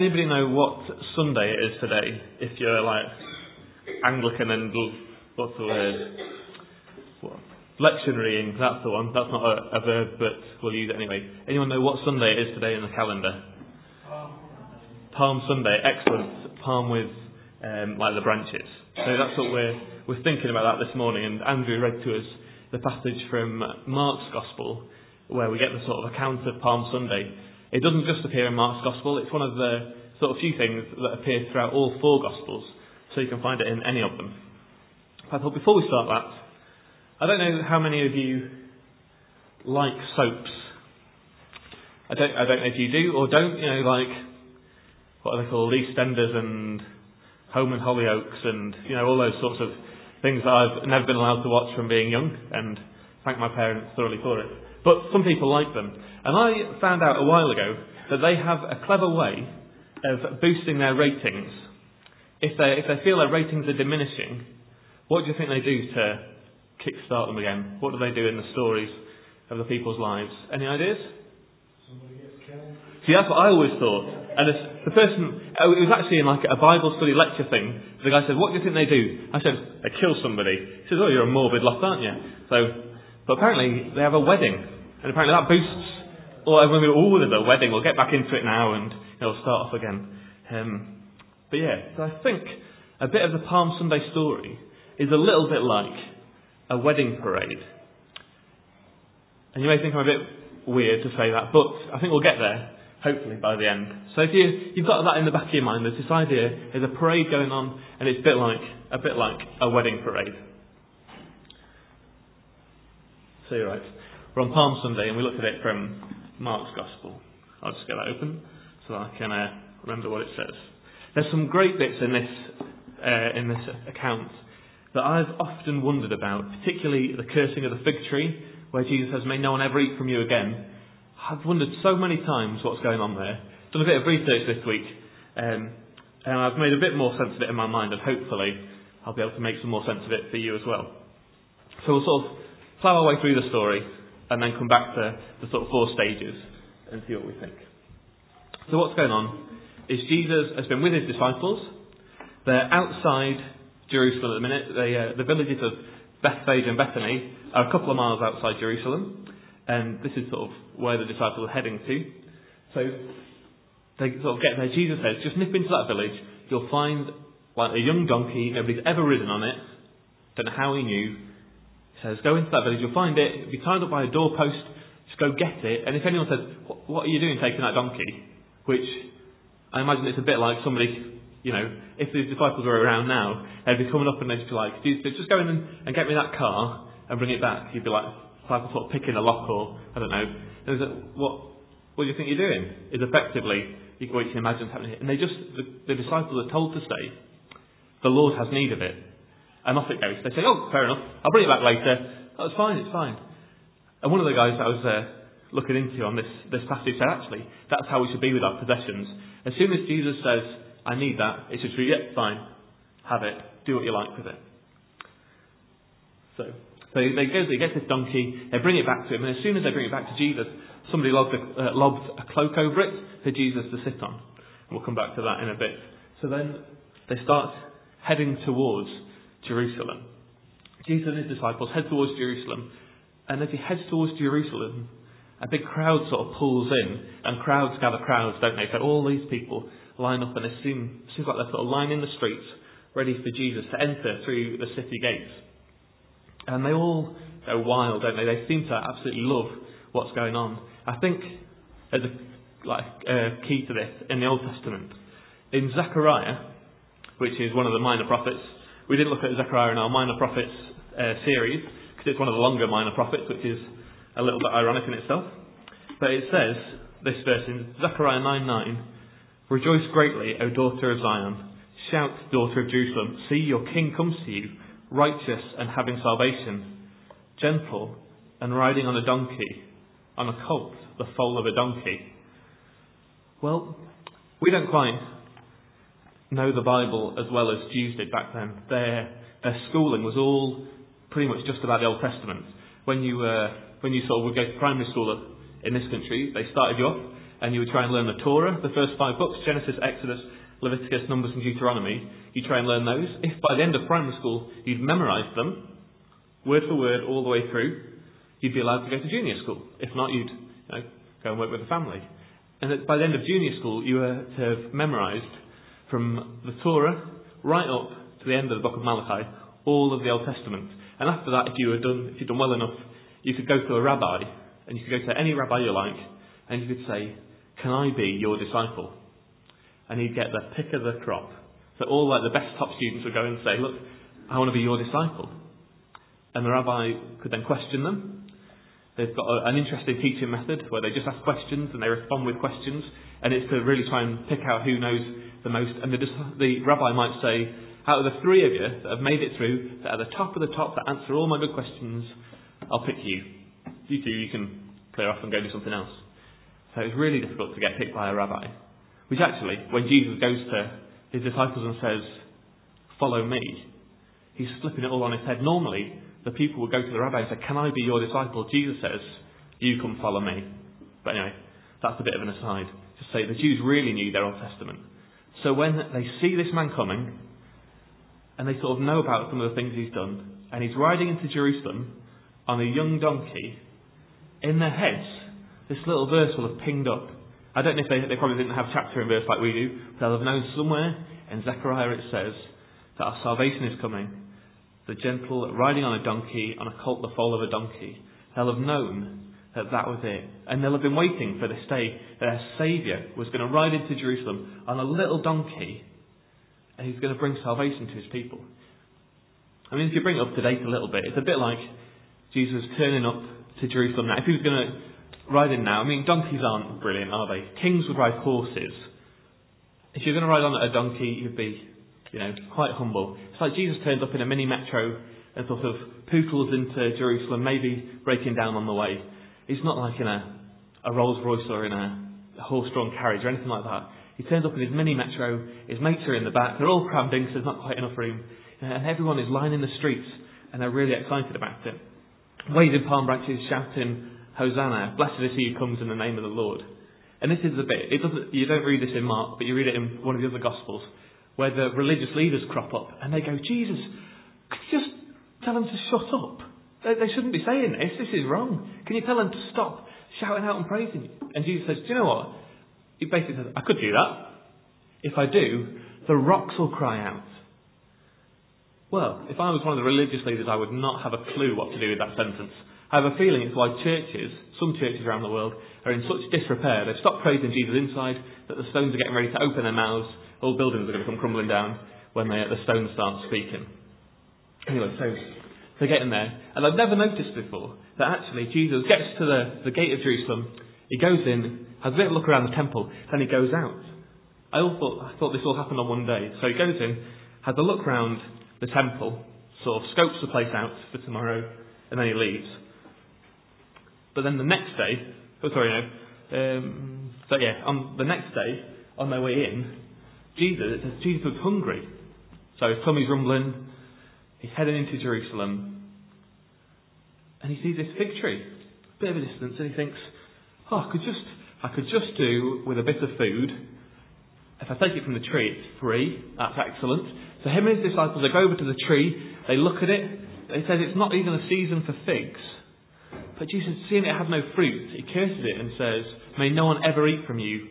Anybody know what Sunday it is today? If you're like Anglican and what's the word? What? Lectionarying, that's the one. That's not a, a verb, but we'll use it anyway. Anyone know what Sunday it is today in the calendar? Palm Sunday, excellent. Palm with um, like the branches. So that's what we're we're thinking about that this morning. And Andrew read to us the passage from Mark's Gospel, where we get the sort of account of Palm Sunday. It doesn't just appear in Mark's Gospel; it's one of the sort of few things that appear throughout all four Gospels, so you can find it in any of them. I thought before we start that, I don't know how many of you like soaps. I don't, I don't know if you do or don't. You know, like what are they called, EastEnders and Home and Hollyoaks, and you know all those sorts of things that I've never been allowed to watch from being young, and thank my parents thoroughly for it. But some people like them, and I found out a while ago that they have a clever way of boosting their ratings. If they if they feel their ratings are diminishing, what do you think they do to kickstart them again? What do they do in the stories of the people's lives? Any ideas? Somebody gets killed. See, that's what I always thought. And the person, oh, it was actually in like a Bible study lecture thing. The guy said, "What do you think they do?" I said, "They kill somebody." He says, "Oh, you're a morbid lot, aren't you?" So, but apparently they have a wedding, and apparently that boosts. Or everyone goes, "Oh, there's a wedding. We'll get back into it now, and it'll start off again." Um, but yeah, so I think a bit of the Palm Sunday story is a little bit like a wedding parade. And you may think I'm a bit weird to say that, but I think we'll get there, hopefully, by the end. So if you, you've got that in the back of your mind, there's this idea, there's a parade going on, and it's a bit like, a bit like a wedding parade. So you're right. We're on Palm Sunday, and we look at it from Mark's Gospel. I'll just get that open so I can uh, remember what it says. There's some great bits in this, uh, in this account that I've often wondered about, particularly the cursing of the fig tree, where Jesus says, May no one ever eat from you again. I've wondered so many times what's going on there. Done a bit of research this week, um, and I've made a bit more sense of it in my mind, and hopefully I'll be able to make some more sense of it for you as well. So we'll sort of plough our way through the story, and then come back to the sort of four stages and see what we think. So what's going on is Jesus has been with his disciples. They're outside Jerusalem at the minute. They, uh, the villages of Bethphage and Bethany are a couple of miles outside Jerusalem, and this is sort of where the disciples are heading to. So they sort of get there. Jesus says, just nip into that village. You'll find like a young donkey. Nobody's ever ridden on it. Don't know how he knew. Says, go into that village. You'll find it. It'll be tied up by a doorpost. Just go get it. And if anyone says, what are you doing taking that donkey? Which I imagine it's a bit like somebody you know, if the disciples were around now, they'd be coming up and they'd be like, just go in and, and get me that car and bring it back. You'd be like, like sort of picking a lock or, I don't know. And like, what, what do you think you're doing? Is effectively what you can imagine happening. And they just, the, the disciples are told to say, the Lord has need of it. And off it goes. They say, oh, fair enough. I'll bring it back later. Oh, it's fine, it's fine. And one of the guys I was uh, looking into on this, this passage said, actually, that's how we should be with our possessions. As soon as Jesus says, I need that. It's just, yeah, fine. Have it. Do what you like with it. So, so they they get this donkey, they bring it back to him, and as soon as they bring it back to Jesus, somebody lobbed a, uh, lobbed a cloak over it for Jesus to sit on. We'll come back to that in a bit. So then they start heading towards Jerusalem. Jesus and his disciples head towards Jerusalem, and as he heads towards Jerusalem, a big crowd sort of pulls in, and crowds gather crowds, don't they? So all these people line up and assume, seems like they're sort of lining the streets, ready for Jesus to enter through the city gates. And they all go wild, don't they? They seem to absolutely love what's going on. I think there's a like, uh, key to this in the Old Testament. In Zechariah, which is one of the minor prophets, we didn't look at Zechariah in our minor prophets uh, series because it's one of the longer minor prophets, which is a little bit ironic in itself. But it says this verse in Zechariah 9 9 Rejoice greatly, O daughter of Zion. Shout, daughter of Jerusalem. See, your king comes to you, righteous and having salvation, gentle and riding on a donkey, on a colt, the foal of a donkey. Well, we don't quite know the Bible as well as Jews did back then. Their, their schooling was all pretty much just about the Old Testament. When you, uh, when you sort of would go to primary school in this country, they started you off and you would try and learn the Torah, the first five books Genesis, Exodus, Leviticus, Numbers, and Deuteronomy. You try and learn those. If by the end of primary school you'd memorised them, word for word, all the way through, you'd be allowed to go to junior school. If not, you'd you know, go and work with the family. And by the end of junior school, you were to have memorised from the Torah right up to the end of the book of Malachi all of the Old Testament. And after that, if you were done, if you'd done well enough, you could go to a rabbi, and you could go to any rabbi you like, and you could say, "Can I be your disciple?" And he'd get the pick of the crop. So all like the best top students would go and say, "Look, I want to be your disciple." And the rabbi could then question them. They've got a, an interesting teaching method where they just ask questions and they respond with questions, and it's to really try and pick out who knows the most. And the, the rabbi might say, out of the three of you that have made it through, that are the top of the top, that answer all my good questions, I'll pick you. You two, you can clear off and go do something else. So it's really difficult to get picked by a rabbi. Which actually, when Jesus goes to his disciples and says, Follow me, he's flipping it all on his head. Normally, the people would go to the rabbi and say, Can I be your disciple? Jesus says, You come follow me. But anyway, that's a bit of an aside. To say the Jews really knew their Old Testament. So when they see this man coming, and they sort of know about some of the things he's done. And he's riding into Jerusalem on a young donkey. In their heads, this little verse will have pinged up. I don't know if they, they probably didn't have chapter and verse like we do, but they'll have known somewhere in Zechariah it says that our salvation is coming. The gentle riding on a donkey, on a colt the foal of a donkey. They'll have known that that was it. And they'll have been waiting for this day that their Saviour was going to ride into Jerusalem on a little donkey and he's going to bring salvation to his people. I mean, if you bring it up to date a little bit, it's a bit like Jesus turning up to Jerusalem now. If he was going to ride in now, I mean, donkeys aren't brilliant, are they? Kings would ride horses. If you're going to ride on a donkey, you'd be, you know, quite humble. It's like Jesus turns up in a mini metro and sort of pootles into Jerusalem, maybe breaking down on the way. He's not like in a, a Rolls Royce or in a horse-drawn carriage or anything like that. He turns up in his mini metro, his mates are in the back, they're all crammed in because there's not quite enough room, and everyone is lining the streets, and they're really excited about it. Waving palm branches, shouting, Hosanna, blessed is he who comes in the name of the Lord. And this is the bit, it doesn't, you don't read this in Mark, but you read it in one of the other Gospels, where the religious leaders crop up, and they go, Jesus, could you just tell them to shut up? They, they shouldn't be saying this, this is wrong. Can you tell them to stop shouting out and praising you? And Jesus says, do you know what? He basically says, I could do that. If I do, the rocks will cry out. Well, if I was one of the religious leaders, I would not have a clue what to do with that sentence. I have a feeling it's why churches, some churches around the world, are in such disrepair. They've stopped praising Jesus inside that the stones are getting ready to open their mouths. All buildings are going to come crumbling down when they, the stones start speaking. Anyway, so they're getting there. And I've never noticed before that actually Jesus gets to the, the gate of Jerusalem, he goes in, has a bit of a look around the temple, then he goes out. I all thought, I thought this all happened on one day. So he goes in, has a look around the temple, sort of scopes the place out for tomorrow, and then he leaves. But then the next day, oh sorry, no, um, so yeah, on the next day, on their way in, Jesus, it says Jesus was hungry. So his tummy's rumbling, he's heading into Jerusalem, and he sees this fig tree, a bit of a distance, and he thinks, oh, I could just I could just do with a bit of food. If I take it from the tree, it's free. That's excellent. So him and his disciples, they go over to the tree, they look at it, they says it's not even a season for figs. But Jesus, seeing it have no fruit, he curses it and says, May no one ever eat from you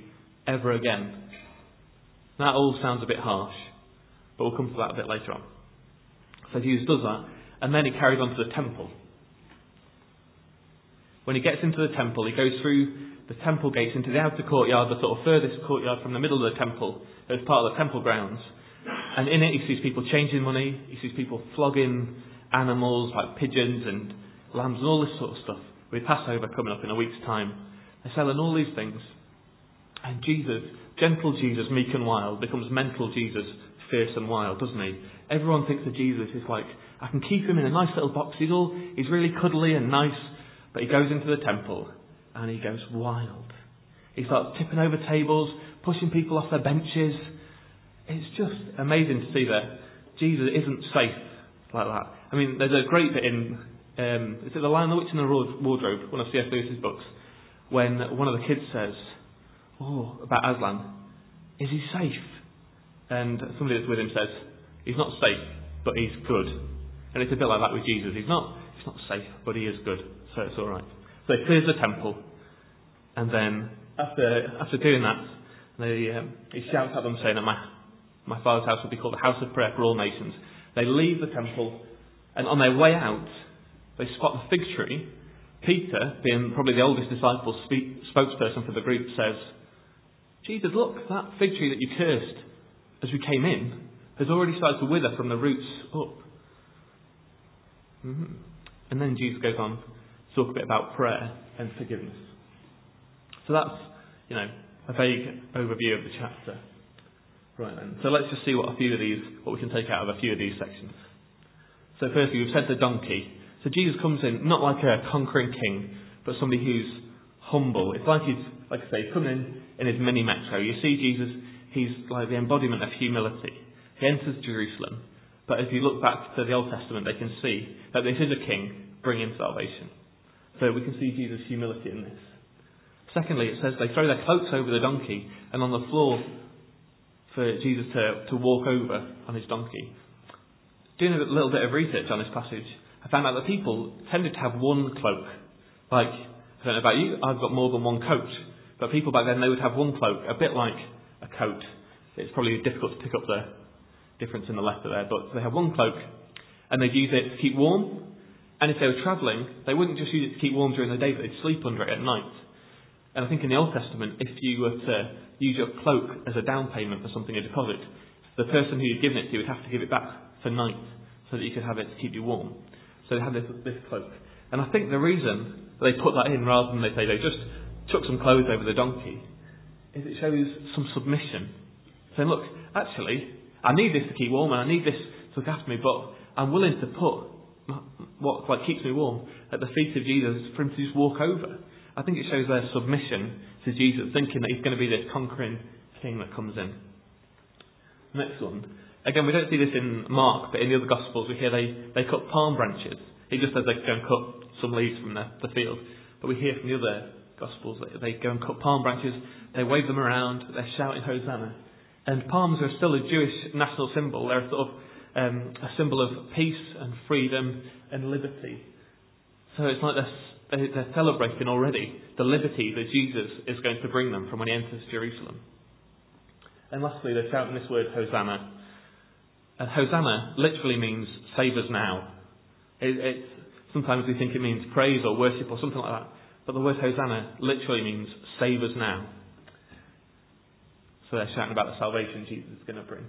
ever again. That all sounds a bit harsh, but we'll come to that a bit later on. So Jesus does that, and then he carries on to the temple. When he gets into the temple, he goes through the temple gates into the outer courtyard, the sort of furthest courtyard from the middle of the temple, as part of the temple grounds. And in it, he sees people changing money, he sees people flogging animals like pigeons and lambs and all this sort of stuff. With Passover coming up in a week's time, they're selling all these things. And Jesus, gentle Jesus, meek and wild, becomes mental Jesus, fierce and wild, doesn't he? Everyone thinks of Jesus is like, I can keep him in a nice little box. He's all, he's really cuddly and nice. But he goes into the temple and he goes wild. He starts tipping over tables, pushing people off their benches. It's just amazing to see that Jesus isn't safe like that. I mean, there's a great bit in, um, is it The Lion, the Witch and the Wardrobe, one of C.S. Lewis's books, when one of the kids says, Oh, about Aslan. Is he safe? And somebody that's with him says, He's not safe, but he's good. And it's a bit like that with Jesus. He's not, he's not safe, but he is good. So it's alright. So he clears the temple. And then, after, after doing that, they, um, he shouts at them saying that my, my father's house will be called the house of prayer for all nations. They leave the temple, and on their way out, they spot the fig tree. Peter, being probably the oldest disciple, spokesperson for the group, says, Jesus, look, that fig tree that you cursed as we came in has already started to wither from the roots up. Mm-hmm. And then Jesus goes on to talk a bit about prayer and forgiveness. So that's, you know, a vague overview of the chapter. Right then. So let's just see what a few of these, what we can take out of a few of these sections. So firstly, we've said the donkey. So Jesus comes in not like a conquering king, but somebody who's humble. It's like he's, like I say, coming in in his mini metro. You see Jesus, he's like the embodiment of humility. He enters Jerusalem, but if you look back to the Old Testament, they can see that this is a king bringing salvation. So we can see Jesus' humility in this. Secondly, it says they throw their cloaks over the donkey, and on the floor for Jesus to, to walk over on his donkey. Doing a little bit of research on this passage, I found out that people tended to have one cloak. Like, I don't know about you, I've got more than one coat. But people back then, they would have one cloak, a bit like a coat. It's probably difficult to pick up the difference in the letter there, but they have one cloak, and they'd use it to keep warm. And if they were travelling, they wouldn't just use it to keep warm during the day, but they'd sleep under it at night. And I think in the Old Testament, if you were to use your cloak as a down payment for something, a deposit, the person who you'd given it to would have to give it back for night so that you could have it to keep you warm. So they had this, this cloak. And I think the reason they put that in rather than they say they just took some clothes over the donkey is it shows some submission. Saying, look, actually, I need this to keep warm and I need this to look after me, but I'm willing to put what like keeps me warm at the feet of Jesus for him to just walk over. I think it shows their submission to Jesus, thinking that he's going to be this conquering king that comes in. Next one. Again, we don't see this in Mark, but in the other Gospels we hear they, they cut palm branches. He just says they go and cut some leaves from the, the field. But we hear from the other Gospels that they go and cut palm branches, they wave them around, they're shouting Hosanna. And palms are still a Jewish national symbol. They're sort of um, a symbol of peace and freedom and liberty. So it's like they're, they're celebrating already the liberty that Jesus is going to bring them from when he enters Jerusalem. And lastly, they're shouting this word Hosanna. And Hosanna literally means save us now. It, it's, sometimes we think it means praise or worship or something like that. But the word Hosanna literally means save us now. So they're shouting about the salvation Jesus is going to bring.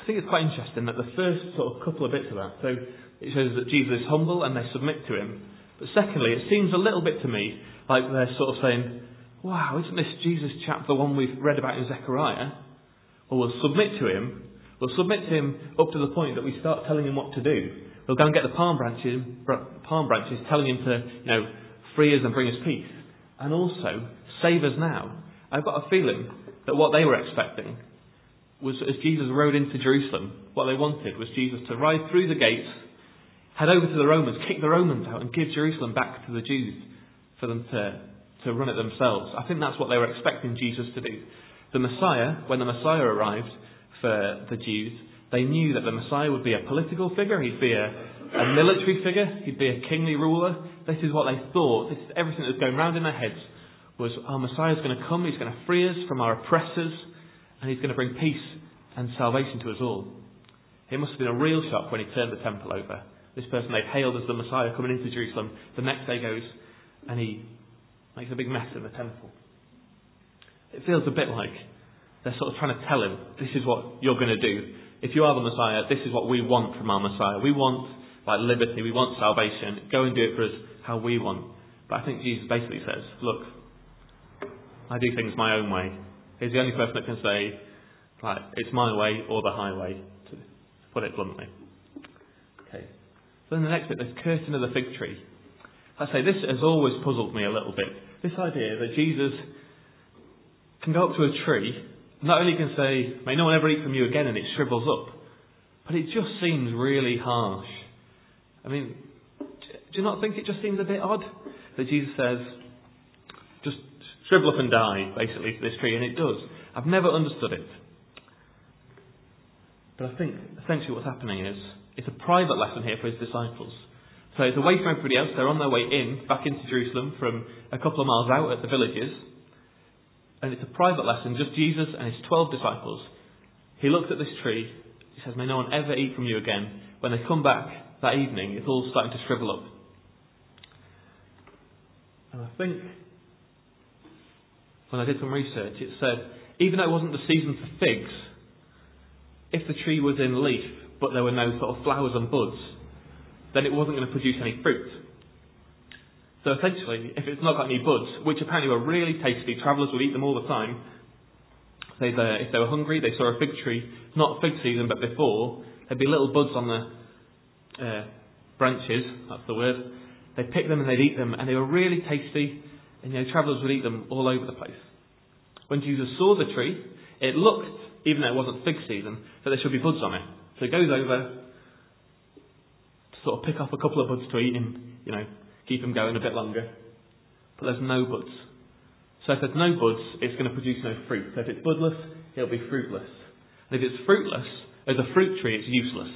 I think it's quite interesting that the first sort of couple of bits of that, so it shows that Jesus is humble and they submit to him. But secondly, it seems a little bit to me like they're sort of saying, wow, isn't this Jesus chap the one we've read about in Zechariah? Well, we'll submit to him. We'll submit to him up to the point that we start telling him what to do. We'll go and get the palm branches, palm branches telling him to, you know, free us and bring us peace. And also, save us now. I've got a feeling that what they were expecting was as Jesus rode into Jerusalem, what they wanted was Jesus to ride through the gates, head over to the Romans, kick the Romans out, and give Jerusalem back to the Jews for them to, to run it themselves. I think that's what they were expecting Jesus to do. The Messiah, when the Messiah arrived for the Jews, they knew that the Messiah would be a political figure, he'd be a, a military figure, he'd be a kingly ruler. This is what they thought. This is everything that was going round in their heads was our Messiah's going to come, he's going to free us from our oppressors, and he's going to bring peace and salvation to us all. It must have been a real shock when he turned the temple over. This person they'd hailed as the Messiah coming into Jerusalem, the next day goes and he makes a big mess in the temple. It feels a bit like they're sort of trying to tell him, this is what you're going to do. If you are the Messiah, this is what we want from our Messiah. We want like liberty, we want salvation. Go and do it for us how we want. But I think Jesus basically says, look, I do things my own way. He's the only person that can say, like, it's my way or the highway, to put it bluntly. Okay. So then the next bit, this curtain of the fig tree. I say this has always puzzled me a little bit. This idea that Jesus can go up to a tree, not only can say, may no one ever eat from you again, and it shrivels up, but it just seems really harsh. I mean, do you not think it just seems a bit odd that Jesus says, just shrivel up and die, basically, to this tree, and it does. I've never understood it. But I think essentially what's happening is it's a private lesson here for his disciples. So it's away from everybody else. They're on their way in, back into Jerusalem from a couple of miles out at the villages. And it's a private lesson, just Jesus and his 12 disciples. He looks at this tree. He says, May no one ever eat from you again. When they come back that evening, it's all starting to shrivel up. And I think when I did some research, it said even though it wasn't the season for figs, if the tree was in leaf but there were no sort of flowers and buds, then it wasn't going to produce any fruit. So essentially, if it's not got any buds, which apparently were really tasty, travellers would eat them all the time. They, if they were hungry, they saw a fig tree, not fig season, but before, there'd be little buds on the uh, branches, that's the word. They'd pick them and they'd eat them, and they were really tasty, and you know, travellers would eat them all over the place. When Jesus saw the tree, it looked, even though it wasn't fig season, that there should be buds on it. So he goes over to sort of pick off a couple of buds to eat him, you know, keep them going a bit longer. But there's no buds. So if there's no buds, it's going to produce no fruit. So if it's budless, it'll be fruitless. And if it's fruitless, as a fruit tree, it's useless.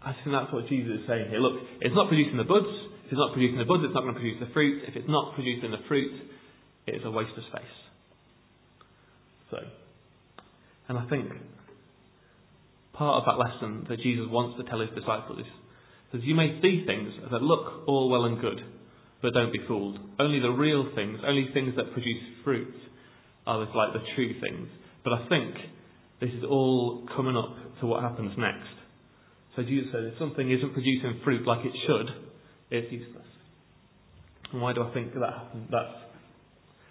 I think that's what Jesus is saying here. Look, it's not producing the buds. If it's not producing the buds, it's not going to produce the fruit. If it's not producing the fruit, it is a waste of space. So, and I think part of that lesson that Jesus wants to tell his disciples is that you may see things that look all well and good, but don't be fooled. Only the real things, only things that produce fruit, are like the true things. But I think this is all coming up to what happens next. So Jesus said, if something isn't producing fruit like it should, it's useless. And why do I think that happens? That's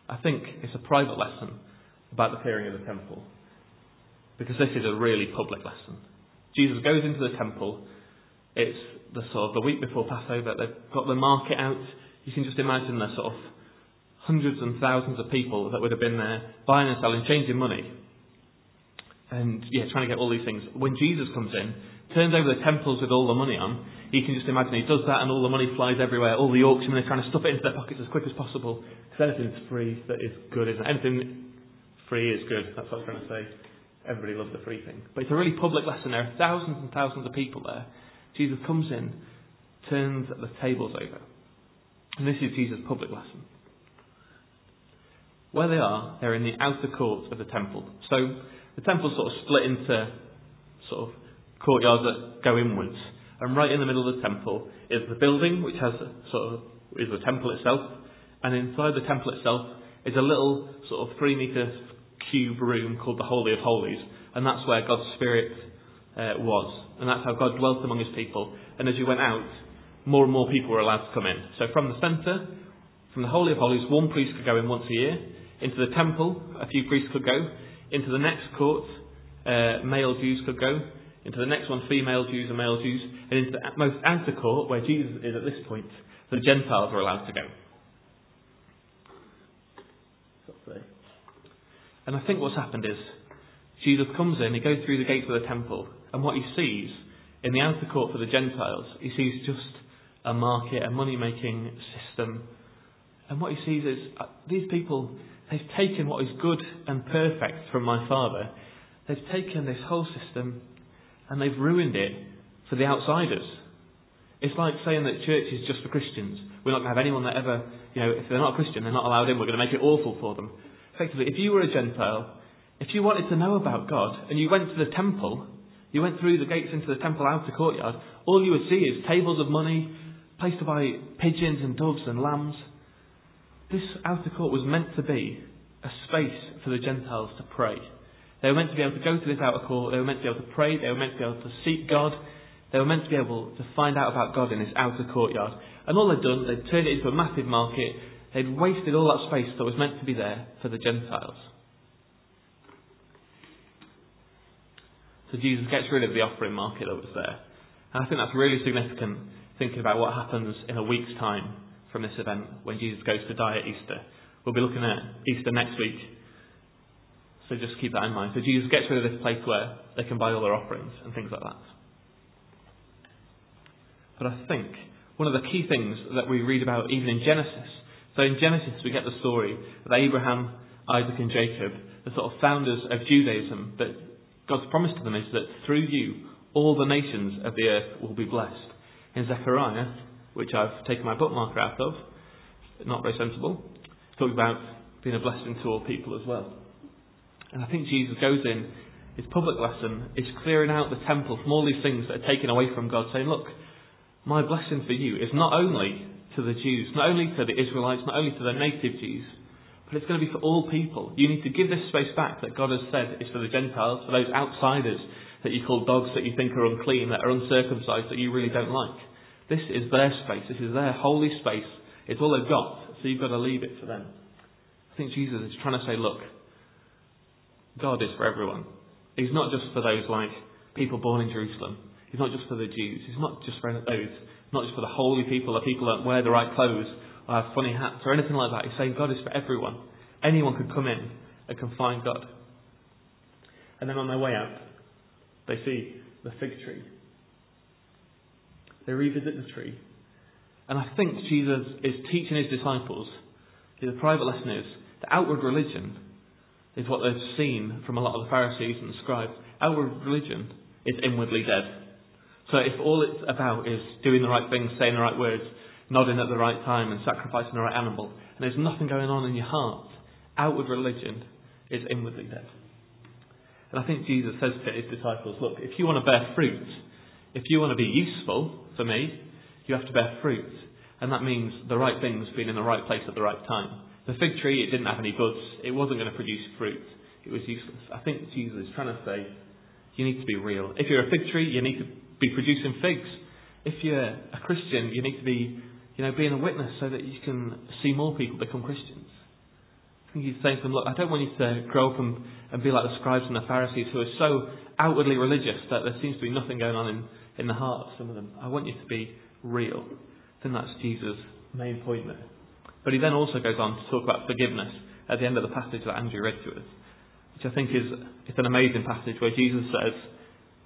I think it's a private lesson about the clearing of the temple. Because this is a really public lesson. Jesus goes into the temple. It's the sort of the week before Passover. They've got the market out. You can just imagine the sort of hundreds and thousands of people that would have been there buying and selling, changing money. And yeah, trying to get all these things. When Jesus comes in, turns over the temples with all the money on, you can just imagine he does that and all the money flies everywhere. All the auctioneers are trying to stuff it into their pockets as quick as possible. Because anything's free that is good, isn't it? Anything free is good. That's what I'm trying to say. Everybody loves the free thing. But it's a really public lesson. There are thousands and thousands of people there. Jesus comes in, turns the tables over. And this is Jesus' public lesson. Where they are, they're in the outer court of the temple. So the temple's sort of split into sort of courtyards that go inwards. And right in the middle of the temple is the building, which has sort of is the temple itself. And inside the temple itself is a little sort of three metre cube room called the Holy of Holies. And that's where God's Spirit uh, was. And that's how God dwelt among his people. And as you went out, more and more people were allowed to come in. So from the centre, from the Holy of Holies, one priest could go in once a year. Into the temple, a few priests could go. Into the next court, uh, male Jews could go. Into the next one, female Jews and male Jews. And into the most outer court, where Jesus is at this point, the Gentiles are allowed to go. And I think what's happened is Jesus comes in, he goes through the gates of the temple, and what he sees in the outer court for the Gentiles, he sees just a market, a money making system. And what he sees is uh, these people, they've taken what is good and perfect from my Father, they've taken this whole system and they've ruined it for the outsiders. It's like saying that church is just for Christians. We're not going to have anyone that ever, you know, if they're not a Christian, they're not allowed in. We're going to make it awful for them. Effectively, if you were a Gentile, if you wanted to know about God and you went to the temple, you went through the gates into the temple outer courtyard, all you would see is tables of money, place to buy pigeons and doves and lambs. This outer court was meant to be a space for the Gentiles to pray. They were meant to be able to go to this outer court, they were meant to be able to pray, they were meant to be able to seek God, they were meant to be able to find out about God in this outer courtyard. And all they'd done, they'd turned it into a massive market, they'd wasted all that space that was meant to be there for the Gentiles. So Jesus gets rid of the offering market that was there. And I think that's really significant thinking about what happens in a week's time from this event when Jesus goes to die at Easter. We'll be looking at Easter next week so just keep that in mind. So Jesus gets rid of this place where they can buy all their offerings and things like that. But I think one of the key things that we read about even in Genesis So in Genesis, we get the story of Abraham, Isaac, and Jacob, the sort of founders of Judaism, that God's promise to them is that through you, all the nations of the earth will be blessed. In Zechariah, which I've taken my bookmarker out of, not very sensible, talks about being a blessing to all people as well. And I think Jesus goes in, his public lesson is clearing out the temple from all these things that are taken away from God, saying, Look, my blessing for you is not only to the Jews, not only to the Israelites, not only to the native Jews, but it's going to be for all people. You need to give this space back that God has said is for the Gentiles, for those outsiders that you call dogs that you think are unclean, that are uncircumcised, that you really don't like. This is their space. This is their holy space. It's all they've got, so you've got to leave it for them. I think Jesus is trying to say, look, God is for everyone. He's not just for those like people born in Jerusalem. He's not just for the Jews. He's not just for those. Not just for the holy people, the people that wear the right clothes or have funny hats or anything like that. He's saying God is for everyone. Anyone could come in and can find God. And then on their way out, they see the fig tree. They revisit the tree. And I think Jesus is teaching his disciples, the private lesson is, that outward religion is what they've seen from a lot of the Pharisees and the scribes. Outward religion is inwardly dead. So if all it's about is doing the right things, saying the right words, nodding at the right time, and sacrificing the right animal, and there's nothing going on in your heart, outward religion is inwardly dead. And I think Jesus says to his disciples, look, if you want to bear fruit, if you want to be useful for me, you have to bear fruit. And that means the right things being in the right place at the right time. The fig tree, it didn't have any buds. It wasn't going to produce fruit. It was useless. I think Jesus is trying to say, you need to be real. If you're a fig tree, you need to be producing figs. If you're a Christian, you need to be, you know, being a witness so that you can see more people become Christians. I think he's saying to them, look, I don't want you to grow up and, and be like the scribes and the Pharisees who are so outwardly religious that there seems to be nothing going on in, in the heart of some of them. I want you to be real. I think that's Jesus' main point there. But he then also goes on to talk about forgiveness at the end of the passage that Andrew read to us, which I think is it's an amazing passage where Jesus says,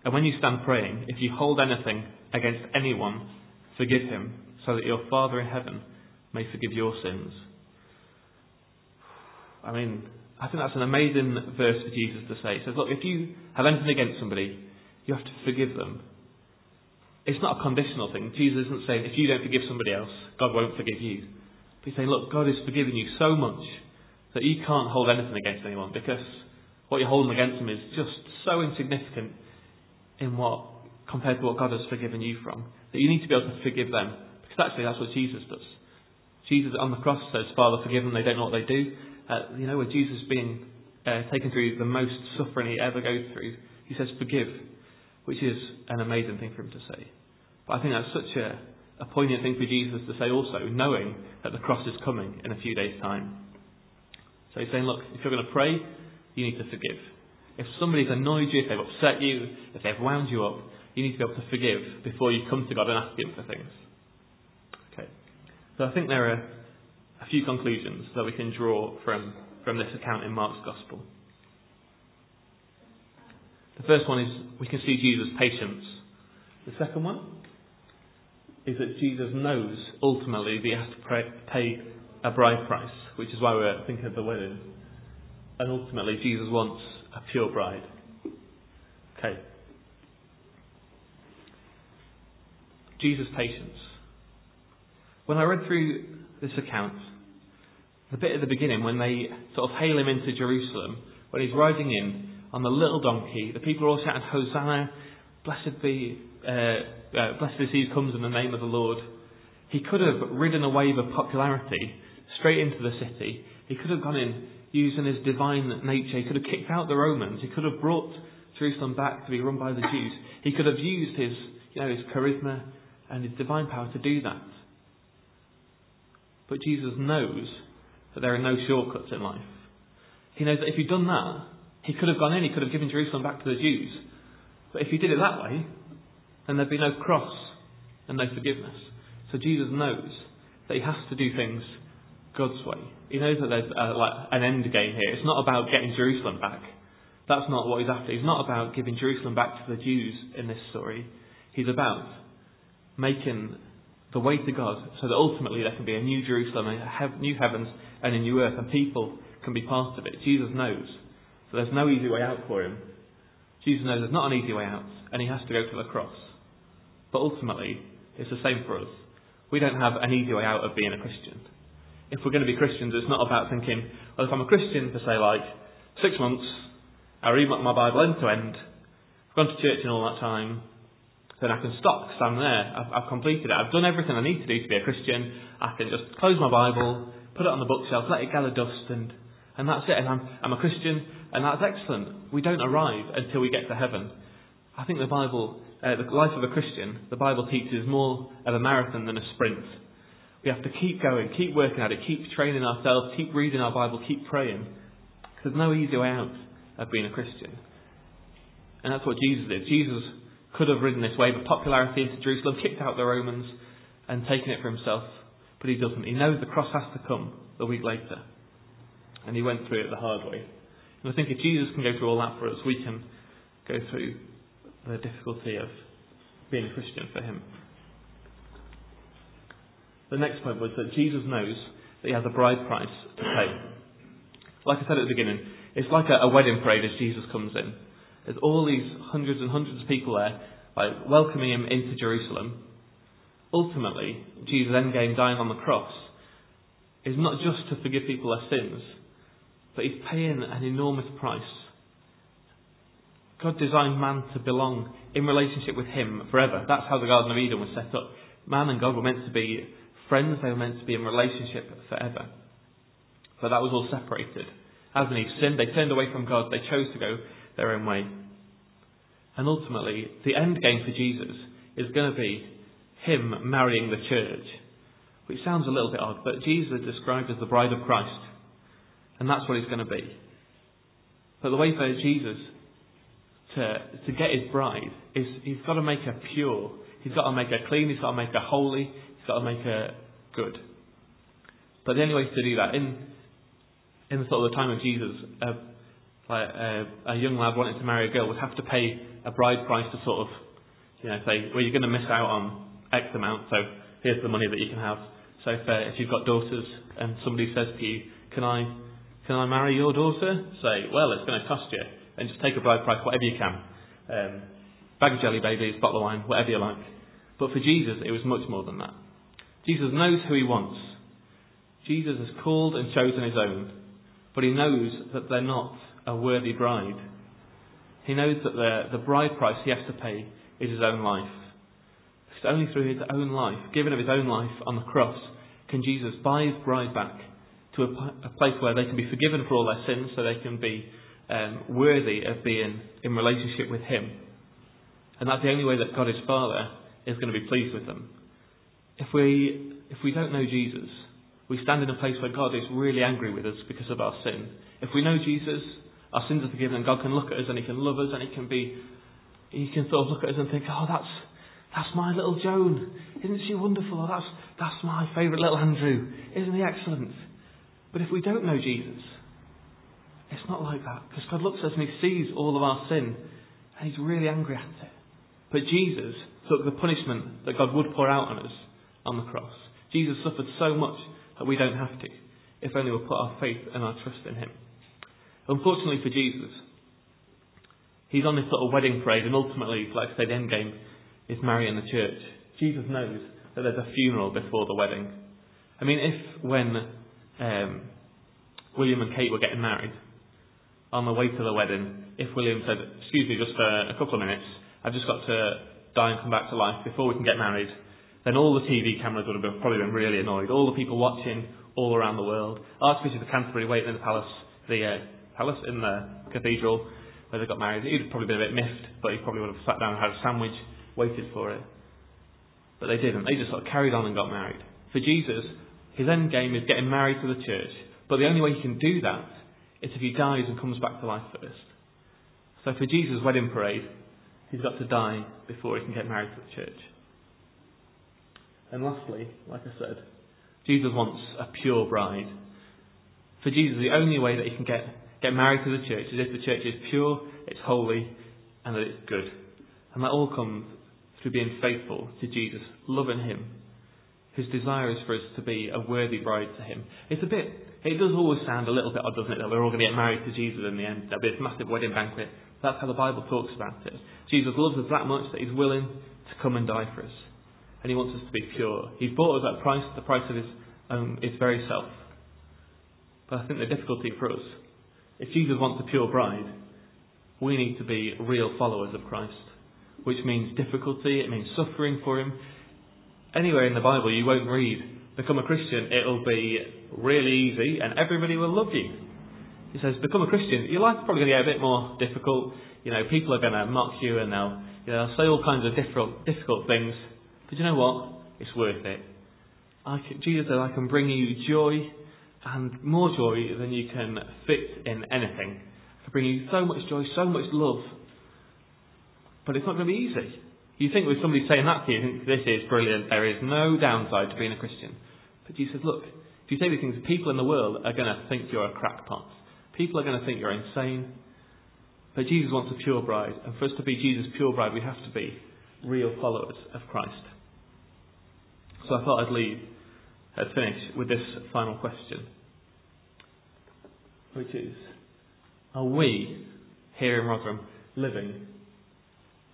and when you stand praying, if you hold anything against anyone, forgive him, so that your Father in heaven may forgive your sins. I mean, I think that's an amazing verse for Jesus to say. He says, Look, if you have anything against somebody, you have to forgive them. It's not a conditional thing. Jesus isn't saying, if you don't forgive somebody else, God won't forgive you. But he's saying, look, God has forgiven you so much that you can't hold anything against anyone because what you're holding against them is just so insignificant in what compared to what God has forgiven you from. That you need to be able to forgive them. Because actually that's what Jesus does. Jesus on the cross says, Father, forgive them, they don't know what they do. Uh, you know, when Jesus being uh, taken through the most suffering he ever goes through, he says, forgive, which is an amazing thing for him to say. But I think that's such a, a poignant thing for Jesus to say also, knowing that the cross is coming in a few days' time. So he's saying, look, if you're going to pray, you need to forgive. If somebody's annoyed you, if they've upset you, if they've wound you up, you need to be able to forgive before you come to God and ask Him for things. So I think there are a few conclusions that we can draw from, from this account in Mark's Gospel. The first one is we can see Jesus' patience. The second one is that Jesus knows ultimately that he has to pay a bride price, which is why we're thinking of the wedding. And ultimately, Jesus wants a pure bride. Okay. Jesus' patience. When I read through this account, the bit at the beginning when they sort of hail him into Jerusalem, when he's riding in on the little donkey, the people are all shouting, Hosanna, blessed be, uh, uh, blessed is he who comes in the name of the Lord. He could have ridden a wave of popularity straight into the city. He could have gone in using his divine nature. He could have kicked out the Romans. He could have brought Jerusalem back to be run by the Jews. He could have used his, you know, his charisma and his divine power to do that. But Jesus knows that there are no shortcuts in life. He knows that if he'd done that, he could have gone in, he could have given Jerusalem back to the Jews. But if he did it that way, then there'd be no cross and no forgiveness. So Jesus knows that he has to do things God's way. He knows that there's uh, like an end game here. It's not about getting Jerusalem back. That's not what he's after. He's not about giving Jerusalem back to the Jews in this story. He's about making the way to God, so that ultimately there can be a new Jerusalem, a new heavens, and a new earth, and people can be part of it. Jesus knows. So there's no easy way out for him. Jesus knows there's not an easy way out, and he has to go to the cross. But ultimately, it's the same for us. We don't have an easy way out of being a Christian. If we're going to be Christians, it's not about thinking, well, if I'm a Christian for, say, like six months, I read my Bible end to end, I've gone to church in all that time, then I can stop because I'm there. I've, I've, completed it. I've done everything I need to do to be a Christian. I can just close my Bible, put it on the bookshelf, let it gather dust, and, and that's it. And I'm, I'm a Christian, and that's excellent. We don't arrive until we get to heaven. I think the Bible, uh, the life of a Christian, the Bible teaches more of a marathon than a sprint. We have to keep going, keep working at it, keep training ourselves, keep reading our Bible, keep praying. There's no easy way out of being a Christian. And that's what Jesus did. Jesus could have ridden this wave of popularity into Jerusalem, kicked out the Romans, and taken it for himself. But he doesn't. He knows the cross has to come a week later. And he went through it the hard way. And I think if Jesus can go through all that for us, we can go through the difficulty of being a Christian for him. The next point was that Jesus knows that he has a bride price to pay. Like I said at the beginning, it's like a, a wedding parade as Jesus comes in. There's all these hundreds and hundreds of people there, like welcoming him into Jerusalem. Ultimately, Jesus' endgame dying on the cross is not just to forgive people their sins, but he's paying an enormous price. God designed man to belong in relationship with him forever. That's how the Garden of Eden was set up. Man and God were meant to be friends, they were meant to be in relationship forever. But that was all separated. Adam and Eve sinned, they turned away from God, they chose to go their own way. And ultimately, the end game for Jesus is going to be him marrying the church, which sounds a little bit odd, but Jesus is described as the bride of Christ, and that's what he's going to be. But the way for Jesus to, to get his bride is he's got to make her pure, he's got to make her clean, he's got to make her holy, he's got to make her good. But the only way to do that, in, in the sort of the time of Jesus, uh, like a, a young lad wanting to marry a girl would have to pay a bride price to sort of, you know, say, well, you're going to miss out on X amount, so here's the money that you can have. So if, uh, if you've got daughters and somebody says to you, can I, can I marry your daughter? Say, well, it's going to cost you, and just take a bride price, whatever you can. Um, bag of jelly babies, bottle of wine, whatever you like. But for Jesus, it was much more than that. Jesus knows who he wants. Jesus has called and chosen his own, but he knows that they're not a worthy bride. He knows that the, the bride price he has to pay is his own life. It's only through his own life, given of his own life on the cross, can Jesus buy his bride back to a, a place where they can be forgiven for all their sins, so they can be um, worthy of being in relationship with him. And that's the only way that God, his Father, is going to be pleased with them. If we, if we don't know Jesus, we stand in a place where God is really angry with us because of our sin. If we know Jesus, our sins are forgiven and God can look at us and He can love us and He can be, He can sort of look at us and think, oh, that's, that's my little Joan. Isn't she wonderful? Oh, that's, that's my favourite little Andrew. Isn't he excellent? But if we don't know Jesus, it's not like that. Because God looks at us and He sees all of our sin and He's really angry at it. But Jesus took the punishment that God would pour out on us on the cross. Jesus suffered so much that we don't have to, if only we'll put our faith and our trust in Him. Unfortunately for Jesus, he's on this sort of wedding parade, and ultimately, like I say, the end game is marrying the church. Jesus knows that there's a funeral before the wedding. I mean, if when um, William and Kate were getting married, on the way to the wedding, if William said, Excuse me, just for a couple of minutes, I've just got to die and come back to life before we can get married, then all the TV cameras would have been, probably been really annoyed. All the people watching all around the world. Archbishop of Canterbury waiting in the palace, the uh, palace in the cathedral where they got married. He'd probably been a bit miffed, but he probably would have sat down and had a sandwich, waited for it. But they didn't. They just sort of carried on and got married. For Jesus, his end game is getting married to the church. But the only way he can do that is if he dies and comes back to life first. So for Jesus' wedding parade, he's got to die before he can get married to the church. And lastly, like I said, Jesus wants a pure bride. For Jesus, the only way that he can get get married to the church is if the church is pure, it's holy, and that it's good. And that all comes through being faithful to Jesus, loving him, His desire is for us to be a worthy bride to Him. It's a bit, it does always sound a little bit odd, doesn't it, that we're all going to get married to Jesus in the end. There'll be this massive wedding banquet. That's how the Bible talks about it. Jesus loves us that much that He's willing to come and die for us. And He wants us to be pure. He's bought us at price, the price of His own, His very self. But I think the difficulty for us, if Jesus wants a pure bride, we need to be real followers of Christ, which means difficulty, it means suffering for Him. Anywhere in the Bible you won't read, become a Christian, it'll be really easy and everybody will love you. He says, become a Christian, your life's probably going to get a bit more difficult. You know, people are going to mock you and they'll, you know, say all kinds of difficult, difficult things. But you know what? It's worth it. Can, Jesus said, I can bring you joy and more joy than you can fit in anything to bring you so much joy, so much love. But it's not going to be easy. You think with somebody saying that to you, you think this is brilliant, there is no downside to being a Christian. But Jesus says, look, if you say these things, people in the world are going to think you're a crackpot. People are going to think you're insane. But Jesus wants a pure bride. And for us to be Jesus' pure bride, we have to be real followers of Christ. So I thought I'd leave, I'd finish with this final question, which is, are we, here in Rotherham, living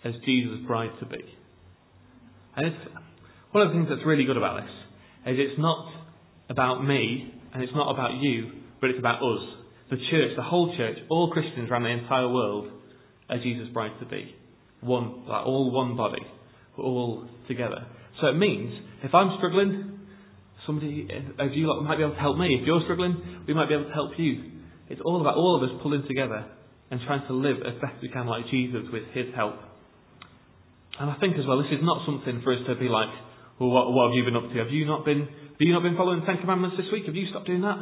as Jesus' bride to be? And it's, one of the things that's really good about this is it's not about me and it's not about you, but it's about us. The church, the whole church, all Christians around the entire world are Jesus' bride to be. One, like all one body. All together. So it means if I'm struggling, somebody uh, of you might be able to help me. If you're struggling, we might be able to help you. It's all about all of us pulling together and trying to live as best we can like Jesus with his help. And I think as well, this is not something for us to be like, well, what, what have you been up to? Have you not been, have you not been following the Ten Commandments this week? Have you stopped doing that?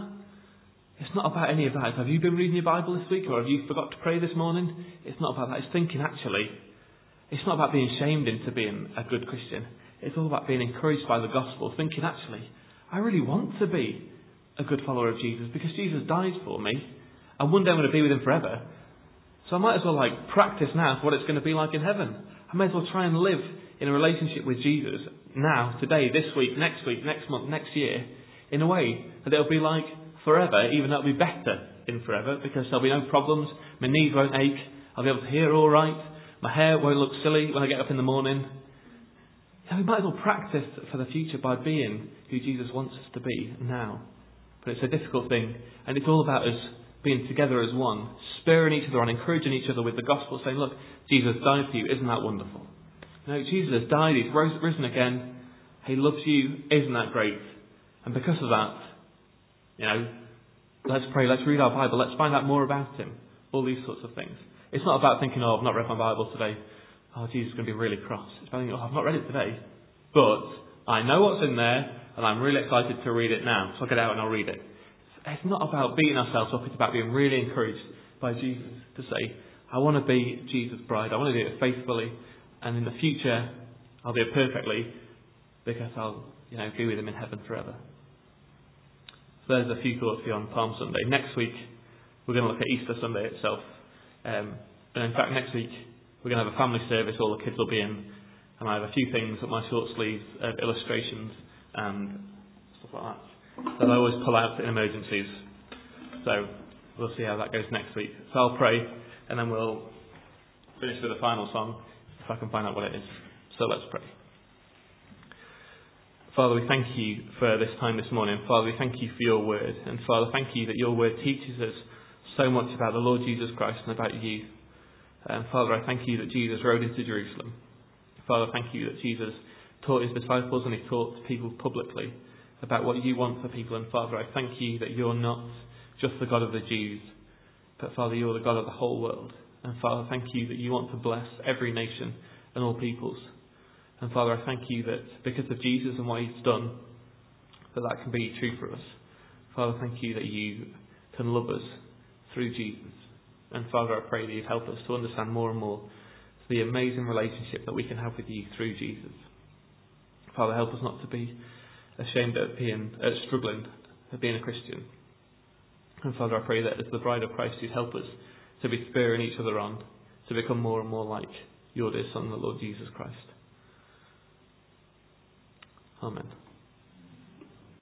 It's not about any of that. Have you been reading your Bible this week or have you forgot to pray this morning? It's not about that. It's thinking actually, it's not about being shamed into being a good Christian. It's all about being encouraged by the gospel, thinking actually, I really want to be a good follower of Jesus because Jesus died for me, and one day I'm going to be with him forever. So I might as well like practice now for what it's going to be like in heaven. I may as well try and live in a relationship with Jesus now, today, this week, next week, next month, next year, in a way that it'll be like forever, even though it'll be better in forever because there'll be no problems, my knees won't ache, I'll be able to hear all right, my hair won't look silly when I get up in the morning. Yeah, we might as well practice for the future by being who Jesus wants us to be now. But it's a difficult thing, and it's all about us being together as one, spurring each other on, encouraging each other with the gospel, saying, Look, Jesus died for you. Isn't that wonderful? No, Jesus has died. He's risen again. He loves you. Isn't that great? And because of that, you know, let's pray, let's read our Bible, let's find out more about Him. All these sorts of things. It's not about thinking, oh, I've not read my Bible today. Oh, Jesus is going to be really cross. It's oh, I've not read it today. But I know what's in there, and I'm really excited to read it now. So I'll get out and I'll read it. It's not about beating ourselves up, it's about being really encouraged by Jesus to say, I want to be Jesus' bride. I want to do it faithfully. And in the future, I'll do it perfectly because I'll, you know, be with him in heaven forever. So there's a few thoughts on Palm Sunday. Next week, we're going to look at Easter Sunday itself. Um, and in fact, next week, we're going to have a family service. All the kids will be in. And I have a few things up my short sleeves, of illustrations and stuff like that that I always pull out in emergencies. So we'll see how that goes next week. So I'll pray and then we'll finish with a final song if I can find out what it is. So let's pray. Father, we thank you for this time this morning. Father, we thank you for your word. And Father, thank you that your word teaches us so much about the Lord Jesus Christ and about you. And Father, I thank you that Jesus rode into Jerusalem. Father, thank you that Jesus taught his disciples and he taught people publicly about what you want for people. And Father, I thank you that you're not just the God of the Jews, but Father, you're the God of the whole world. And Father, thank you that you want to bless every nation and all peoples. And Father, I thank you that because of Jesus and what he's done, that that can be true for us. Father, thank you that you can love us through Jesus. And Father, I pray that you'd help us to understand more and more the amazing relationship that we can have with you through Jesus. Father, help us not to be ashamed of being uh, struggling of being a Christian. And Father, I pray that as the bride of Christ, you'd help us to be spurring each other on to become more and more like your dear Son, the Lord Jesus Christ. Amen.